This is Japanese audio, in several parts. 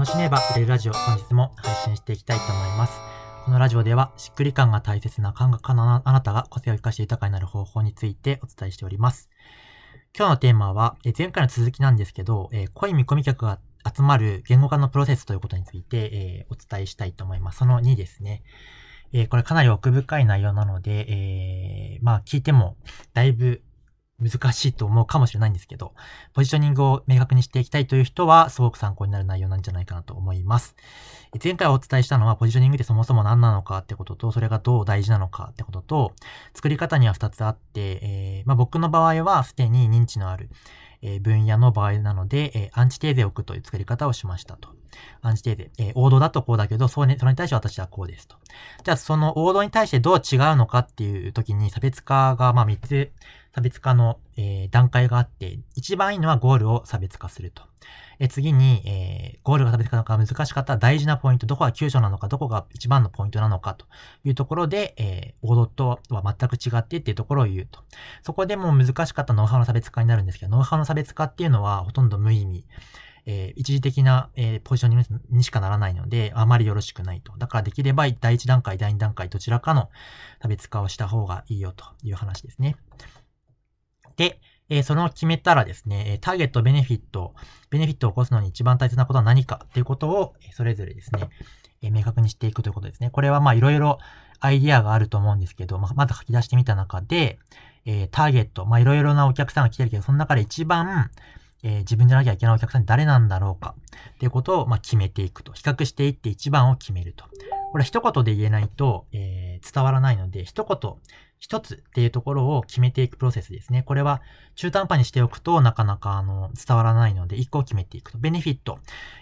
楽しめば売れるラジオ、本日も配信していきたいと思います。このラジオでは、しっくり感が大切な感覚家のあなたが個性を生かして豊かになる方法についてお伝えしております。今日のテーマは、え前回の続きなんですけど、え濃い見込み客が集まる言語化のプロセスということについて、え、お伝えしたいと思います。その2ですね。え、これかなり奥深い内容なので、え、まあ聞いてもだいぶ難しいと思うかもしれないんですけど、ポジショニングを明確にしていきたいという人は、すごく参考になる内容なんじゃないかなと思います。前回お伝えしたのは、ポジショニングってそもそも何なのかってことと、それがどう大事なのかってことと、作り方には2つあって、えー、まあ、僕の場合は、すでに認知のある、えー、分野の場合なので、えー、アンチテーゼを置くという作り方をしましたと。アンチテーゼ。えー、王道だとこうだけど、それ,、ね、それに対して私はこうですと。じゃあ、その王道に対してどう違うのかっていう時に差別化が、まあ3つ差別化の、えー、段階があって、一番いいのはゴールを差別化すると。え次に、えー、ゴールが差別化なのか難しかった大事なポイント、どこが急所なのか、どこが一番のポイントなのかというところで、えー、王道とは全く違ってっていうところを言うと。そこでも難しかったノウハウの差別化になるんですけど、ノウハウの差別化っていうのはほとんど無意味。えー、一時的な、えー、ポジショニングにしかならないので、あまりよろしくないと。だからできれば第1段階、第2段階、どちらかの差別化をした方がいいよという話ですね。で、え、それを決めたらですね、ターゲット、ベネフィット、ベネフィットを起こすのに一番大切なことは何かということを、それぞれですね、え、明確にしていくということですね。これはまあいろいろアイディアがあると思うんですけど、まあ、まず書き出してみた中で、え、ターゲット、まあいろいろなお客さんが来てるけど、その中で一番、え、自分じゃなきゃいけないお客さん誰なんだろうかっていうことを、ま、決めていくと。比較していって一番を決めると。これ一言で言えないと、えー、伝わらないので、一言、一つっていうところを決めていくプロセスですね。これは中途半端にしておくとなかなかあの伝わらないので、一個を決めていくと。ベネフィット。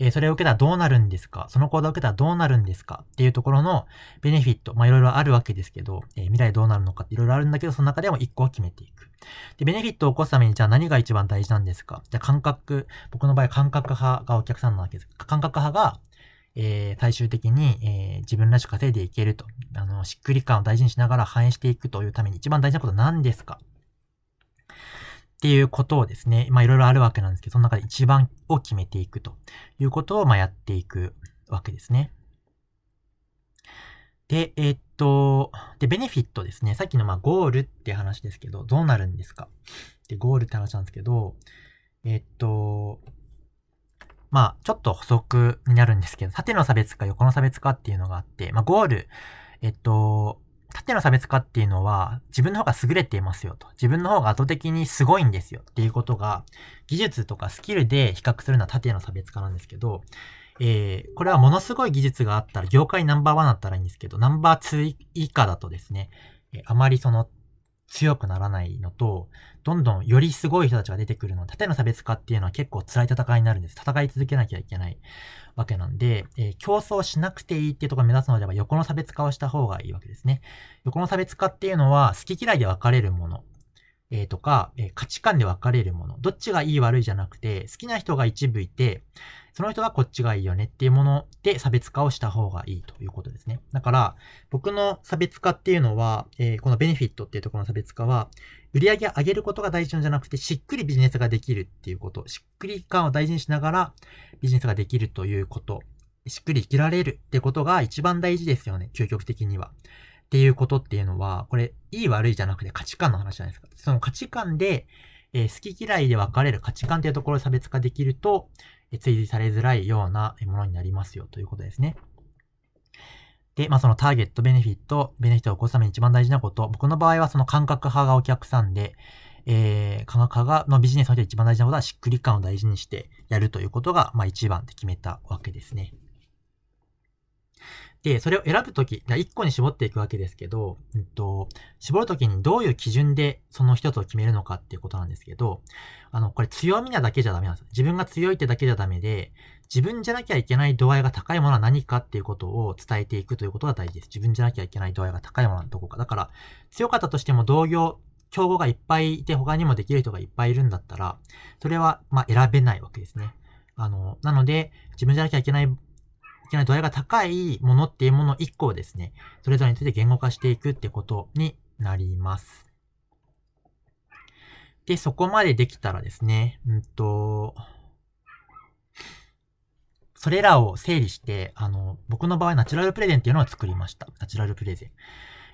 えー、それを受けたらどうなるんですか？その行動を受けたらどうなるんですか？っていうところのベネフィット。まいろいろあるわけですけど、えー、未来どうなるのかっていろいろあるんだけど、その中でも一個を決めていく。で、ベネフィットを起こすためにじゃあ何が一番大事なんですか？じゃあ感覚、僕の場合感覚派がお客さんなわけです。感覚派がえー、最終的に、えー、自分らしく稼いでいけると、あの、しっくり感を大事にしながら反映していくというために一番大事なことは何ですか？っていうことをですね、まあいろいろあるわけなんですけど、その中で一番を決めていくということを、まあやっていくわけですね。で、えー、っと、で、ベネフィットですね。さっきのまあゴールって話ですけど、どうなるんですか？で、ゴールって話なんですけど、えー、っと、まあ、ちょっと補足になるんですけど、縦の差別化、横の差別化っていうのがあって、まあ、ゴール、えっと、縦の差別化っていうのは、自分の方が優れていますよと。自分の方が圧倒的にすごいんですよっていうことが、技術とかスキルで比較するのは縦の差別化なんですけど、えー、これはものすごい技術があったら、業界ナンバーワンだったらいいんですけど、ナンバー2以下だとですね、えあまりその強くならないのと、どんどんよりすごい人たちが出てくるの。縦の差別化っていうのは結構辛い戦いになるんです。戦い続けなきゃいけないわけなんで、えー、競争しなくていいっていうところを目指すのでは横の差別化をした方がいいわけですね。横の差別化っていうのは好き嫌いで分かれるもの。えー、とか、え、価値観で分かれるもの。どっちがいい悪いじゃなくて、好きな人が一部いて、その人はこっちがいいよねっていうもので差別化をした方がいいということですね。だから、僕の差別化っていうのは、えー、このベネフィットっていうところの差別化は、売上げ上げることが大事なんじゃなくて、しっくりビジネスができるっていうこと、しっくり感を大事にしながらビジネスができるということ、しっくり生きられるってことが一番大事ですよね、究極的には。っていうことっていうのは、これ、いい悪いじゃなくて価値観の話じゃないですか。その価値観で、えー、好き嫌いで分かれる価値観っていうところを差別化できると、えー、追随されづらいようなものになりますよということですね。で、まあそのターゲット、ベネフィット、ベネフィットを起こすために一番大事なこと、僕の場合はその感覚派がお客さんで、えー、感覚派が、のビジネスにおいて一番大事なことはしっくり感を大事にしてやるということが、まあ一番って決めたわけですね。で、それを選ぶとき、1個に絞っていくわけですけど、うんと、絞るときにどういう基準でその一つを決めるのかっていうことなんですけど、あの、これ強みなだけじゃダメなんです。自分が強いってだけじゃダメで、自分じゃなきゃいけない度合いが高いものは何かっていうことを伝えていくということが大事です。自分じゃなきゃいけない度合いが高いものはどこか。だから、強かったとしても同業、競合がいっぱいいて他にもできる人がいっぱいいるんだったら、それは、ま選べないわけですね。あの、なので、自分じゃなきゃいけないけな度合いが高いものっていうもの1個をですね、それぞれについて言語化していくってことになります。で、そこまでできたらですね、うんと、それらを整理して、あの、僕の場合ナチュラルプレゼンっていうのを作りました。ナチュラルプレゼン。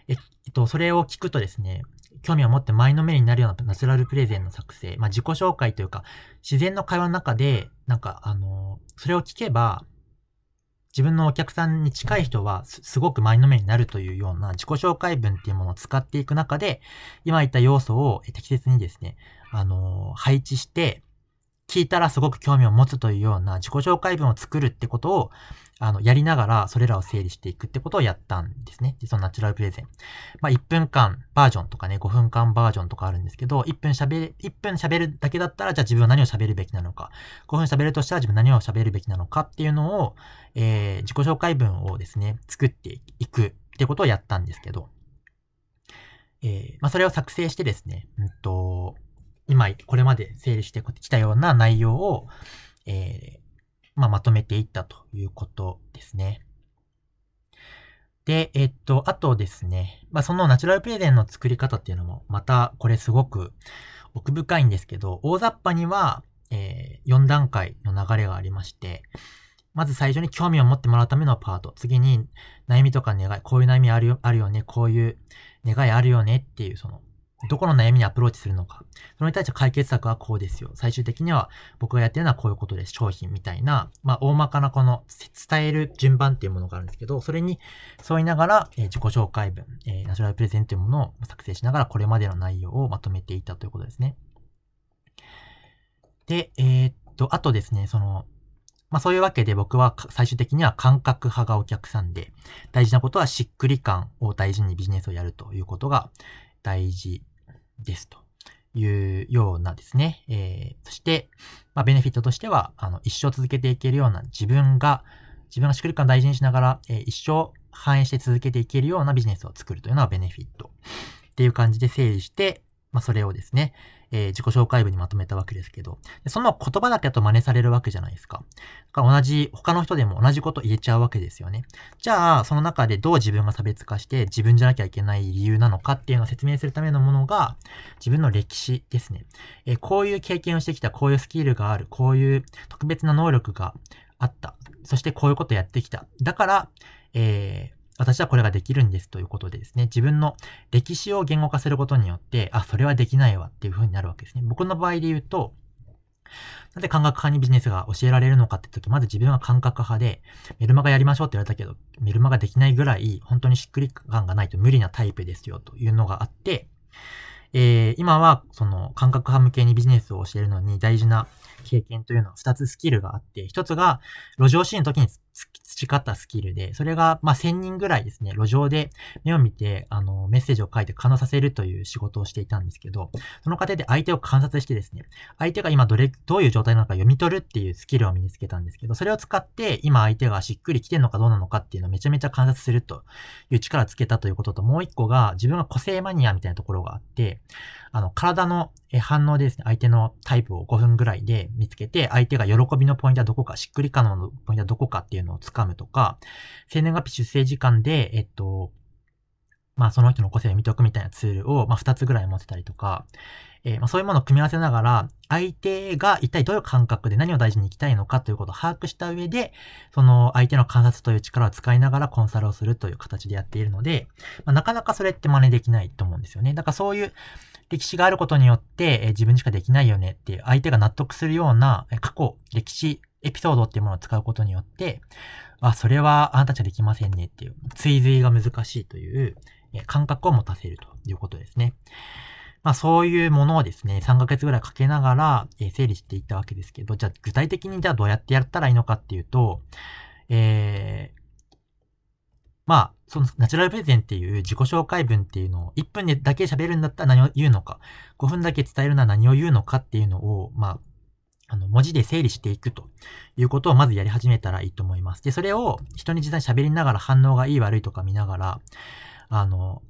えっと、それを聞くとですね、興味を持って前のめりになるようなナチュラルプレゼンの作成、まあ、自己紹介というか、自然の会話の中で、なんか、あの、それを聞けば、自分のお客さんに近い人はすごく前のめりになるというような自己紹介文っていうものを使っていく中で、今言った要素を適切にですね、あの、配置して、聞いたらすごく興味を持つというような自己紹介文を作るってことを、あの、やりながら、それらを整理していくってことをやったんですね。で、そのナチュラルプレゼン。まあ、1分間バージョンとかね、5分間バージョンとかあるんですけど、1分喋る、1分喋るだけだったら、じゃあ自分は何を喋るべきなのか。5分喋るとしたら自分何を喋るべきなのかっていうのを、えー、自己紹介文をですね、作っていくってことをやったんですけど、えー、まあ、それを作成してですね、うんと、今、これまで整理してきたような内容を、えー、まあ、まとめていったということですね。で、えっと、あとですね、まあ、そのナチュラルプレゼンの作り方っていうのも、また、これすごく奥深いんですけど、大雑把には、えー、4段階の流れがありまして、まず最初に興味を持ってもらうためのパート。次に、悩みとか願い、こういう悩みあるよ、あるよね、こういう願いあるよねっていう、その、どこの悩みにアプローチするのか。それに対して解決策はこうですよ。最終的には僕がやってるのはこういうことです。商品みたいな、まあ、大まかなこの伝える順番っていうものがあるんですけど、それに沿いながら、えー、自己紹介文、えー、ナチュラルプレゼンというものを作成しながらこれまでの内容をまとめていたということですね。で、えー、っと、あとですね、その、まあそういうわけで僕は最終的には感覚派がお客さんで、大事なことはしっくり感を大事にビジネスをやるということが大事ですというようなですね。えー、そして、まあ、ベネフィットとしては、あの、一生続けていけるような自分が、自分がしっくり感を大事にしながら、えー、一生反映して続けていけるようなビジネスを作るというのはベネフィットっていう感じで整理して、まあ、それをですね、えー、自己紹介文にまとめたわけですけど、その言葉だけだと真似されるわけじゃないですか。だから同じ、他の人でも同じこと言えちゃうわけですよね。じゃあ、その中でどう自分が差別化して自分じゃなきゃいけない理由なのかっていうのを説明するためのものが、自分の歴史ですね。えー、こういう経験をしてきた、こういうスキルがある、こういう特別な能力があった。そしてこういうことやってきた。だから、えー、私はこれができるんですということでですね、自分の歴史を言語化することによって、あ、それはできないわっていう風になるわけですね。僕の場合で言うと、なんで感覚派にビジネスが教えられるのかって時、まず自分は感覚派で、メルマガやりましょうって言われたけど、メルマガできないぐらい、本当にしっくり感がないと無理なタイプですよというのがあって、えー、今はその感覚派向けにビジネスを教えるのに大事な経験というのは2つスキルがあって、1つが路上シーンの時に培ったスキルで、それが、まあ、1000人ぐらいですね、路上で目を見て、あの、メッセージを書いて感動させるという仕事をしていたんですけど、その過程で相手を観察してですね、相手が今どれ、どういう状態なのか読み取るっていうスキルを身につけたんですけど、それを使って今相手がしっくり来てるのかどうなのかっていうのをめちゃめちゃ観察するという力をつけたということと、もう一個が自分が個性マニアみたいなところがあって、あの、体の反応でですね、相手のタイプを5分ぐらいで見つけて、相手が喜びのポイントはどこか、しっくり感のポイントはどこかっていうのを掴むとか、生年月日出生時間で、えっと、まあその人の個性を見ておくみたいなツールを、まあ2つぐらい持ってたりとか、えー、まあそういうものを組み合わせながら、相手が一体どういう感覚で何を大事に行きたいのかということを把握した上で、その相手の観察という力を使いながらコンサルをするという形でやっているので、まあ、なかなかそれって真似できないと思うんですよね。だからそういう歴史があることによって、えー、自分しかできないよねっていう相手が納得するような、過去、歴史、エピソードっていうものを使うことによって、あ、それはあなたじゃできませんねっていう、追随が難しいという、え感覚を持たせるということですね。まあそういうものをですね、3ヶ月ぐらいかけながら、え整理していったわけですけど、じゃあ具体的にじゃあどうやってやったらいいのかっていうと、えー、まあ、そのナチュラルプレゼンっていう自己紹介文っていうのを1分でだけ喋るんだったら何を言うのか、5分だけ伝えるなら何を言うのかっていうのを、まあ、あの、文字で整理していくということをまずやり始めたらいいと思います。で、それを人に実際に喋りながら反応がいい悪いとか見ながら、あの、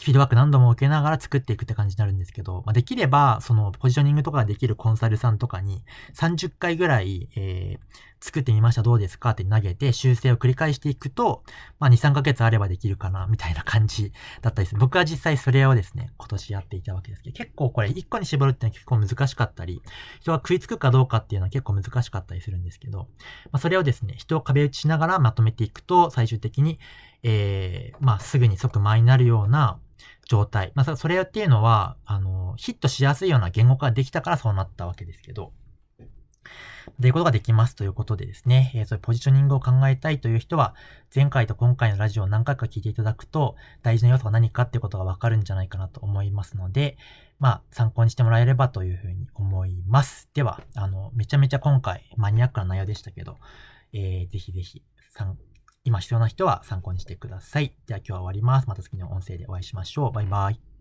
フィードバック何度も受けながら作っていくって感じになるんですけど、まあ、できれば、そのポジショニングとかができるコンサルさんとかに30回ぐらい、えー、作ってみましたどうですかって投げて修正を繰り返していくと、まあ2、3ヶ月あればできるかな、みたいな感じだったりする。僕は実際それをですね、今年やっていたわけですけど、結構これ1個に絞るってのは結構難しかったり、人が食いつくかどうかっていうのは結構難しかったりするんですけど、まあそれをですね、人を壁打ちしながらまとめていくと、最終的に、えー、まあすぐに即前になるような、状態。まあ、それっていうのは、あの、ヒットしやすいような言語化ができたからそうなったわけですけど、ということができますということでですね、えー、そういうポジショニングを考えたいという人は、前回と今回のラジオを何回か聞いていただくと、大事な要素が何かっていうことがわかるんじゃないかなと思いますので、まあ、参考にしてもらえればというふうに思います。では、あの、めちゃめちゃ今回マニアックな内容でしたけど、えー、ぜひぜひ、今必要な人は参考にしてください。では今日は終わります。また次の音声でお会いしましょう。バイバイ。